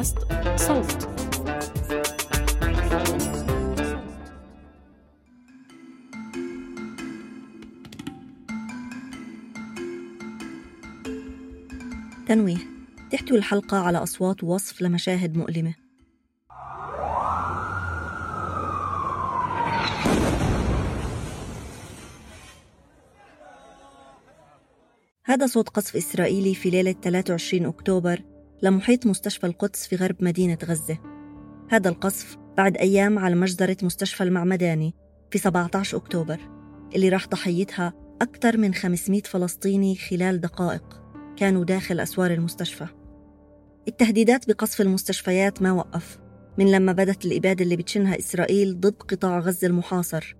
بودكاست صوت. تنويه. تحتوي الحلقة على أصوات ووصف لمشاهد مؤلمة. هذا صوت قصف إسرائيلي في ليلة 23 أكتوبر لمحيط مستشفى القدس في غرب مدينة غزة. هذا القصف بعد أيام على مجزرة مستشفى المعمداني في 17 أكتوبر اللي راح ضحيتها أكثر من 500 فلسطيني خلال دقائق كانوا داخل أسوار المستشفى. التهديدات بقصف المستشفيات ما وقف من لما بدت الإبادة اللي بتشنها إسرائيل ضد قطاع غزة المحاصر.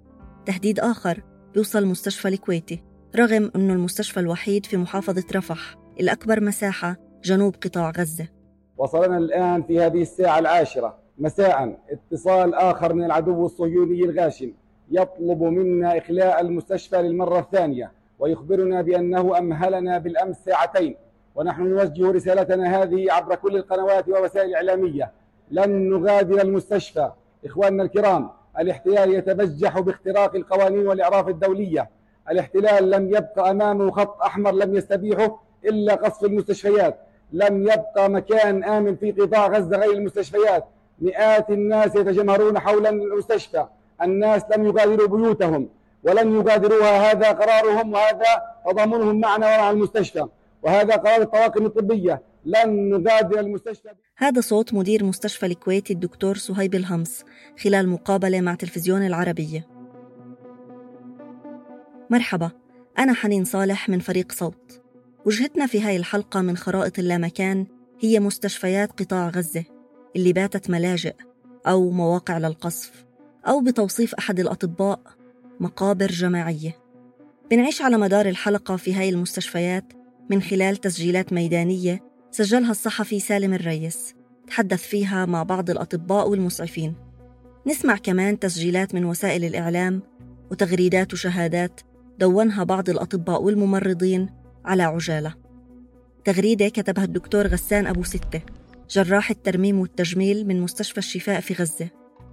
تهديد آخر بيوصل مستشفى الكويتي رغم أنه المستشفى الوحيد في محافظة رفح الأكبر مساحة جنوب قطاع غزة. وصلنا الآن في هذه الساعة العاشرة. مساء. اتصال آخر من العدو الصهيوني الغاشم. يطلب منا إخلاء المستشفى للمرة الثانية. ويخبرنا بأنه أمهلنا بالأمس ساعتين. ونحن نوجه رسالتنا هذه عبر كل القنوات ووسائل الإعلامية لن نغادر المستشفى. إخواننا الكرام الاحتلال يتبجح باختراق القوانين والإعراف الدولية. الاحتلال لم يبقى أمامه خط أحمر لم يستبيحه إلا قصف المستشفيات. لم يبقى مكان آمن في قطاع غزة غير المستشفيات. مئات الناس يتجمهرون حول المستشفى. الناس لم يغادروا بيوتهم ولن يغادروها. هذا قرارهم وهذا تضامنهم معنا ومع المستشفى. وهذا قرار الطواقم الطبية. لن نغادر المستشفى. هذا صوت مدير مستشفى الكويت الدكتور صهيب الهمس خلال مقابلة مع تلفزيون العربية. مرحبا أنا حنين صالح من فريق صوت. وجهتنا في هاي الحلقة من خرائط اللامكان هي مستشفيات قطاع غزة اللي باتت ملاجئ أو مواقع للقصف أو بتوصيف أحد الأطباء مقابر جماعية. بنعيش على مدار الحلقة في هاي المستشفيات من خلال تسجيلات ميدانية سجلها الصحفي سالم الريس تحدث فيها مع بعض الأطباء والمسعفين. نسمع كمان تسجيلات من وسائل الإعلام وتغريدات وشهادات دونها بعض الأطباء والممرضين على عجالة. تغريدة كتبها الدكتور غسان أبو ستة جراح الترميم والتجميل من مستشفى الشفاء في غزة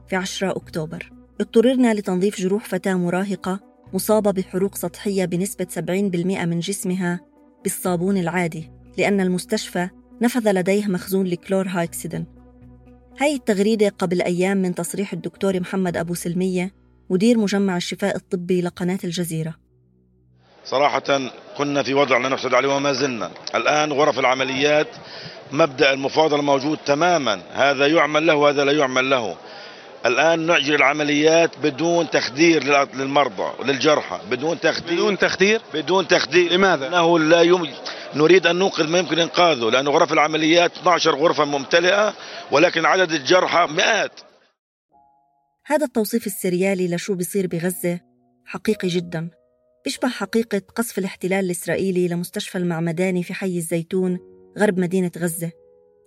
في 10 أكتوبر. اضطررنا لتنظيف جروح فتاة مراهقة مصابة بحروق سطحية بنسبة 70% من جسمها بالصابون العادي لأن المستشفى نفذ لديه مخزون لكلور هايكسيدن هاي التغريدة قبل أيام من تصريح الدكتور محمد أبو سلمية مدير مجمع الشفاء الطبي لقناة الجزيرة. صراحة كنا في وضع لا نحسد عليه وما زلنا. الآن غرف العمليات مبدأ المفاضلة موجود تماما. هذا يعمل له وهذا لا يعمل له. الآن نعجل العمليات بدون تخدير للمرضى وللجرحى بدون تخدير. بدون تخدير؟ بدون تخدير. لماذا؟ إنه لا يم... نريد أن ننقذ ما يمكن إنقاذه لأن غرف العمليات 12 غرفه ممتلئة ولكن عدد الجرحى مئات. هذا التوصيف السريالي لشو بيصير بغزة؟ حقيقي جدا. بيشبه حقيقة قصف الاحتلال الإسرائيلي لمستشفى المعمداني في حي الزيتون غرب مدينة غزة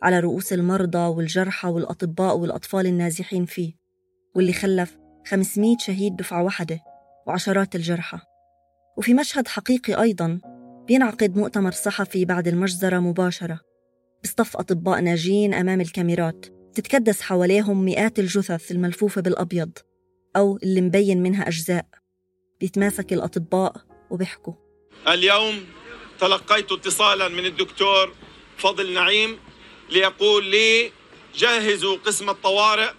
على رؤوس المرضى والجرحى والأطباء والأطفال النازحين فيه واللي خلف 500 شهيد دفعة واحدة وعشرات الجرحى. وفي مشهد حقيقي أيضا بينعقد مؤتمر صحفي بعد المجزرة مباشرة بصطف أطباء ناجين أمام الكاميرات تتكدس حواليهم مئات الجثث الملفوفة بالأبيض أو اللي مبين منها أجزاء. بيتماسك الأطباء وبيحكوا. اليوم تلقيت اتصالا من الدكتور فضل نعيم ليقول لي جهزوا قسم الطوارئ.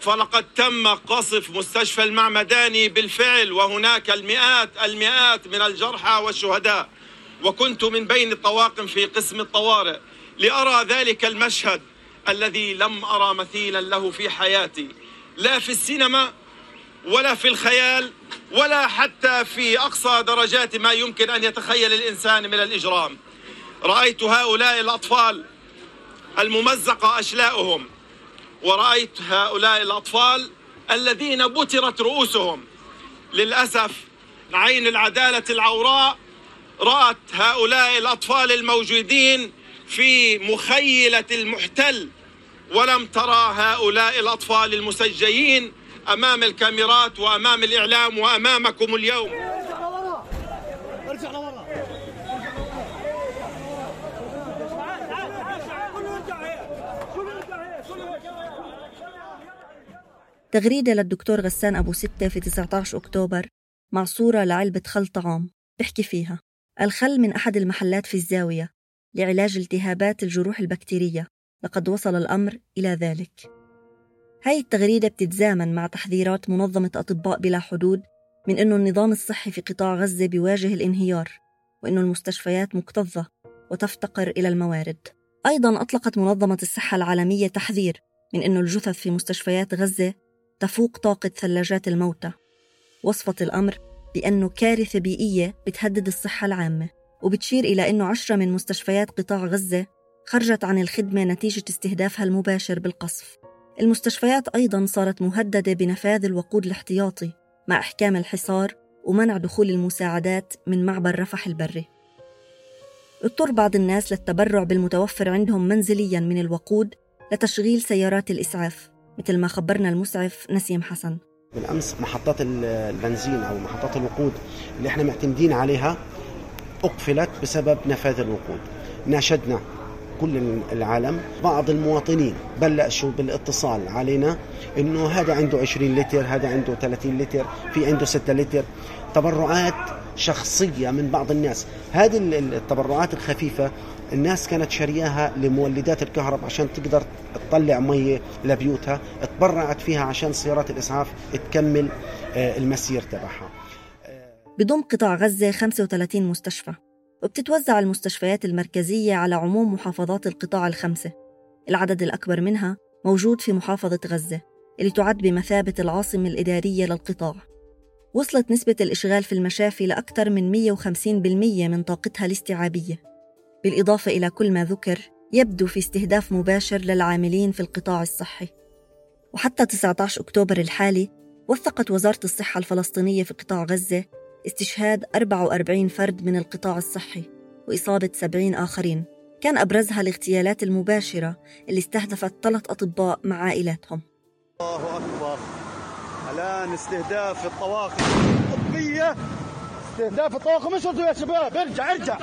فلقد تم قصف مستشفى المعمداني بالفعل وهناك المئات المئات من الجرحى والشهداء. وكنت من بين الطواقم في قسم الطوارئ لأرى ذلك المشهد الذي لم أرى مثيلا له في حياتي. لا في السينما ولا في الخيال ولا حتى في أقصى درجات ما يمكن أن يتخيل الإنسان من الإجرام. رأيت هؤلاء الأطفال الممزقة أشلاؤهم ورأيت هؤلاء الأطفال الذين بترت رؤوسهم. للأسف عين العدالة العوراء رأت هؤلاء الأطفال الموجودين في مخيلة المحتل ولم ترى هؤلاء الأطفال المسجلين أمام الكاميرات وأمام الإعلام وأمامكم اليوم. تغريدة للدكتور غسان أبو ستة في 19 أكتوبر مع صورة لعلبة خل طعام بحكي فيها. الخل من أحد المحلات في الزاوية لعلاج التهابات الجروح البكتيرية. لقد وصل الأمر إلى ذلك. هاي التغريدة بتتزامن مع تحذيرات منظمة أطباء بلا حدود من أنه النظام الصحي في قطاع غزة بيواجه الانهيار وأنه المستشفيات مكتظة وتفتقر إلى الموارد. أيضا أطلقت منظمة الصحة العالمية تحذير من أنه الجثث في مستشفيات غزة تفوق طاقة ثلاجات الموتى. وصفت الأمر بأنه كارثة بيئية بتهدد الصحة العامة وبتشير إلى أنه عشرة من مستشفيات قطاع غزة خرجت عن الخدمة نتيجة استهدافها المباشر بالقصف. المستشفيات أيضا صارت مهددة بنفاذ الوقود الاحتياطي مع إحكام الحصار ومنع دخول المساعدات من معبر رفح البري. اضطر بعض الناس للتبرع بالمتوفر عندهم منزليا من الوقود لتشغيل سيارات الإسعاف مثل ما خبرنا المسعف نسيم حسن. بالأمس محطات البنزين أو محطات الوقود اللي إحنا معتمدين عليها أقفلت بسبب نفاذ الوقود. ناشدنا كل العالم بعض المواطنين بلشوا بالاتصال علينا إنه هذا عنده 20 لتر هذا عنده 30 لتر في عنده 6 لتر. تبرعات شخصية من بعض الناس. هذه التبرعات الخفيفة الناس كانت شارياها لمولدات الكهرباء عشان تقدر تطلع مية لبيوتها تبرعت فيها عشان سيارات الإسعاف تكمل آه، المسير تبعها. بضم قطاع غزة 35 مستشفى. وبتتوزع المستشفيات المركزية على عموم محافظات القطاع الخمسة. العدد الأكبر منها موجود في محافظة غزة اللي تعد بمثابة العاصمة الإدارية للقطاع. وصلت نسبة الإشغال في المشافي لأكثر من 150% من طاقتها الاستيعابية. بالإضافة إلى كل ما ذكر يبدو في استهداف مباشر للعاملين في القطاع الصحي. وحتى 19 أكتوبر الحالي وثقت وزارة الصحة الفلسطينية في قطاع غزة استشهاد 44 فرد من القطاع الصحي وإصابة 70 آخرين. كان أبرزها الاغتيالات المباشرة اللي استهدفت ثلاث أطباء مع عائلاتهم. الله أكبر. الآن استهداف الطواقم. الطبية استهداف الطواقم. اشرطوا يا شباب. ارجع ارجع.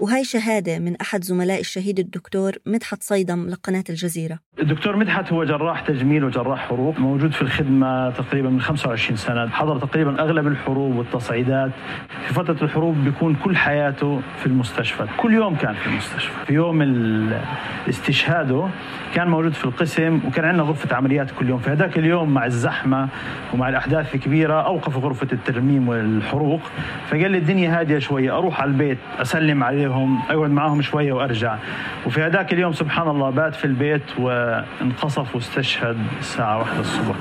وهي شهادة من أحد زملاء الشهيد الدكتور مدحت صيدم لقناة الجزيرة. الدكتور مدحت هو جراح تجميل وجراح حروق موجود في الخدمة تقريبا من 25 سنة. حضر تقريبا أغلب الحروب والتصعيدات. في فترة الحروب بيكون كل حياته في المستشفى. كل يوم كان في المستشفى. في يوم استشهاده كان موجود في القسم وكان عندنا غرفة عمليات كل يوم. في هذاك اليوم مع الزحمة ومع الأحداث الكبيرة أوقف غرفة الترميم والحروق. فقال لي الدنيا هادية شوية أروح على البيت أسلم عليهم أقعد معاهم شوية وأرجع. وفي هذاك اليوم سبحان الله بات في البيت وانقصف واستشهد الساعة واحدة الصبح.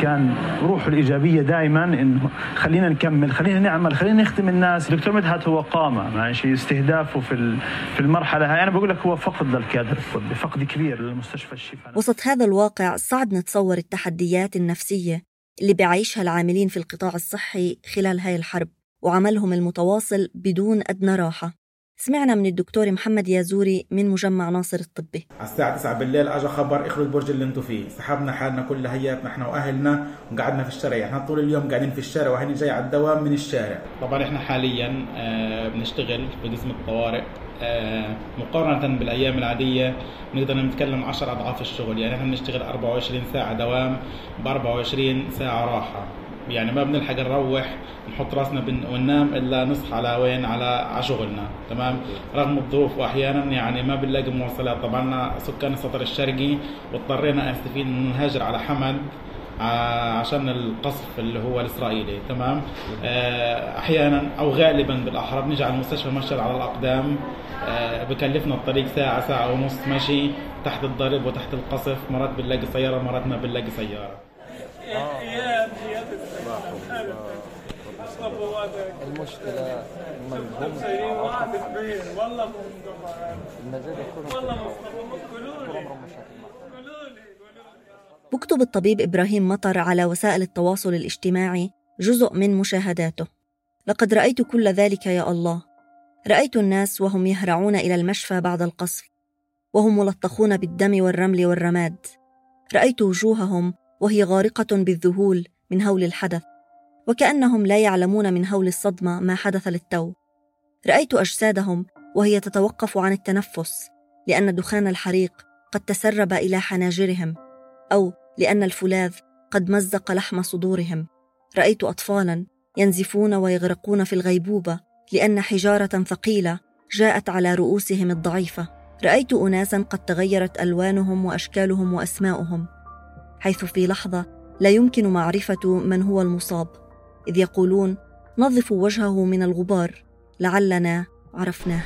كان روحه الإيجابية دائما إنه خلينا نكمل خلينا نعمل خلينا نخدم الناس. دكتور مدحت هو قامة ماشي استهدافه في في المرحلة هاي. أنا بقول لك هو فقد للكادر الطبي فقد كبير للمستشفى الشفاء وسط هذا الواقع صعب نتصور التحديات النفسية اللي بيعيشها العاملين في القطاع الصحي خلال هاي الحرب. وعملهم المتواصل بدون أدنى راحة. سمعنا من الدكتور محمد يازوري من مجمع ناصر الطبي. على الساعة 9 بالليل اجى خبر اخرج البرج اللي أنتم فيه. سحبنا حالنا كل هياتنا إحنا وأهلنا وقعدنا في الشارع. إحنا طول اليوم قاعدين في الشارع وهني جاي على الدوام من الشارع. طبعا إحنا حاليا آه، بنشتغل في قسم الطوارئ. آه، مقارنة بالأيام العادية نقدر نتكلم 10 أضعاف الشغل. يعني إحنا بنشتغل 24 ساعة دوام ب 24 ساعة راحة. يعني ما بنلحق نروح نحط راسنا وننام إلا نصحى على وين؟ على على شغلنا تمام؟ رغم الظروف واحيانا يعني ما بنلاقي مواصلات. طبعا سكان السطر الشرقي واضطرينا اسفين نهاجر على حمد عشان القصف اللي هو الإسرائيلي تمام؟ آه، أحيانا أو غالبا بالأحرى بنيجي على المستشفى مشي على الأقدام. آه، بكلفنا الطريق ساعة ساعة ونص مشي تحت الضرب وتحت القصف. مرات بنلاقي سيارة مرات ما بنلاقي سيارة. المشكلة ملهم والله والله بكتب الطبيب إبراهيم مطر على وسائل التواصل الاجتماعي جزء من مشاهداته. لقد رأيت كل ذلك يا الله. رأيت الناس وهم يهرعون إلى المشفى بعد القصف وهم ملطخون بالدم والرمل والرماد. رأيت وجوههم وهي غارقة بالذهول من هول الحدث. وكأنهم لا يعلمون من هول الصدمة ما حدث للتو. رأيت أجسادهم وهي تتوقف عن التنفس لأن دخان الحريق قد تسرب إلى حناجرهم أو لأن الفولاذ قد مزق لحم صدورهم. رأيت أطفالا ينزفون ويغرقون في الغيبوبة لأن حجارة ثقيلة جاءت على رؤوسهم الضعيفة. رأيت أناسا قد تغيرت ألوانهم وأشكالهم وأسماؤهم حيث في لحظة لا يمكن معرفة من هو المصاب. إذ يقولون نظفوا وجهه من الغبار لعلنا عرفناه.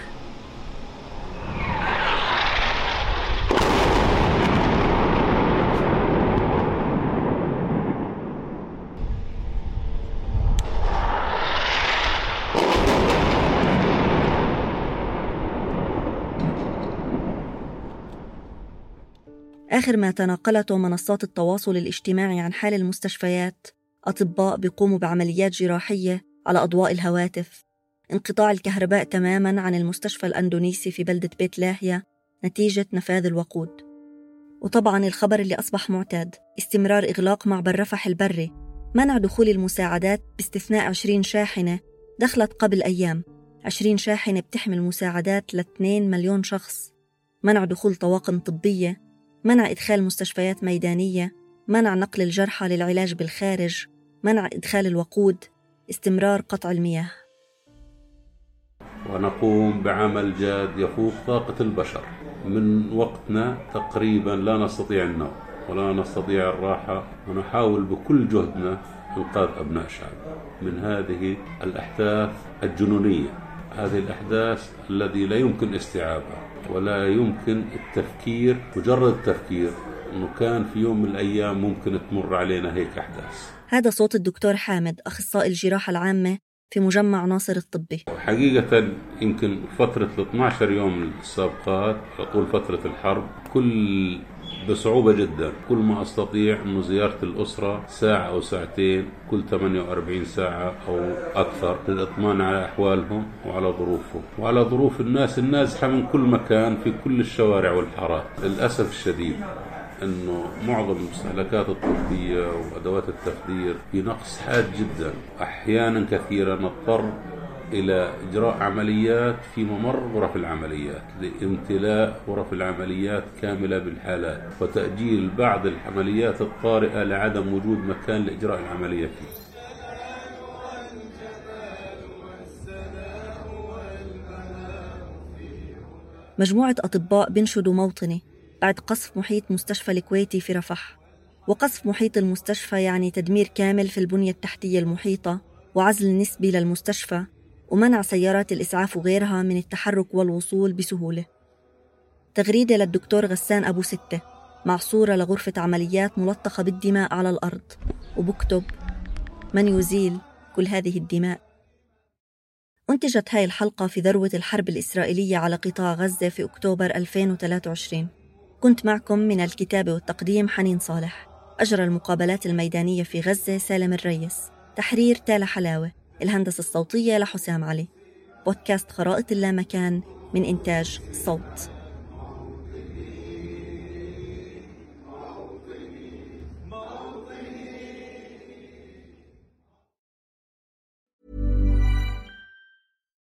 آخر ما تناقلته منصات التواصل الاجتماعي عن حال المستشفيات أطباء بيقوموا بعمليات جراحية على أضواء الهواتف. انقطاع الكهرباء تماما عن المستشفى الأندونيسي في بلدة بيت لاهيا نتيجة نفاذ الوقود. وطبعا الخبر اللي أصبح معتاد استمرار إغلاق معبر رفح البري منع دخول المساعدات باستثناء 20 شاحنة دخلت قبل أيام. 20 شاحنة بتحمل مساعدات ل 2 مليون شخص. منع دخول طواقم طبية منع إدخال مستشفيات ميدانية منع نقل الجرحى للعلاج بالخارج. منع إدخال الوقود استمرار قطع المياه. ونقوم بعمل جاد يفوق طاقة البشر. من وقتنا تقريبا لا نستطيع النوم ولا نستطيع الراحة ونحاول بكل جهدنا إنقاذ أبناء الشعب من هذه الأحداث الجنونية. هذه الأحداث الذي لا يمكن استيعابها ولا يمكن التفكير مجرد التفكير إنه كان في يوم من الأيام ممكن تمر علينا هيك أحداث. هذا صوت الدكتور حامد أخصائي الجراحة العامة في مجمع ناصر الطبي. حقيقة يمكن فترة ال 12 يوم السابقات طول فترة الحرب كل بصعوبة جدا. كل ما أستطيع أنه زيارة الأسرة ساعة أو ساعتين كل 48 ساعة أو أكثر للإطمئنان على أحوالهم وعلى ظروفهم. وعلى ظروف الناس النازحة من كل مكان في كل الشوارع والحارات للأسف الشديد. إنه معظم المستهلكات الطبية وأدوات التخدير في نقص حاد جدا. أحيانا كثيره نضطر إلى إجراء عمليات في ممر غرف العمليات لامتلاء غرف العمليات كاملة بالحالات وتأجيل بعض العمليات الطارئة لعدم وجود مكان لإجراء العملية فيه. مجموعة أطباء بنشدوا موطني. بعد قصف محيط مستشفى الكويتي في رفح. وقصف محيط المستشفى يعني تدمير كامل في البنية التحتية المحيطة وعزل نسبي للمستشفى ومنع سيارات الإسعاف وغيرها من التحرك والوصول بسهولة. تغريدة للدكتور غسان أبو ستة مع صورة لغرفة عمليات ملطخة بالدماء على الأرض. وبكتب من يزيل كل هذه الدماء؟ أنتجت هاي الحلقة في ذروة الحرب الإسرائيلية على قطاع غزة في أكتوبر 2023 كنت معكم من الكتابة والتقديم حنين صالح أجرى المقابلات الميدانية في غزة سالم الريس تحرير تالا حلاوة الهندسة الصوتية لحسام علي بودكاست خرائط اللامكان من إنتاج صوت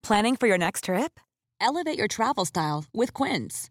Planning for your next trip? Elevate your travel style with Quince.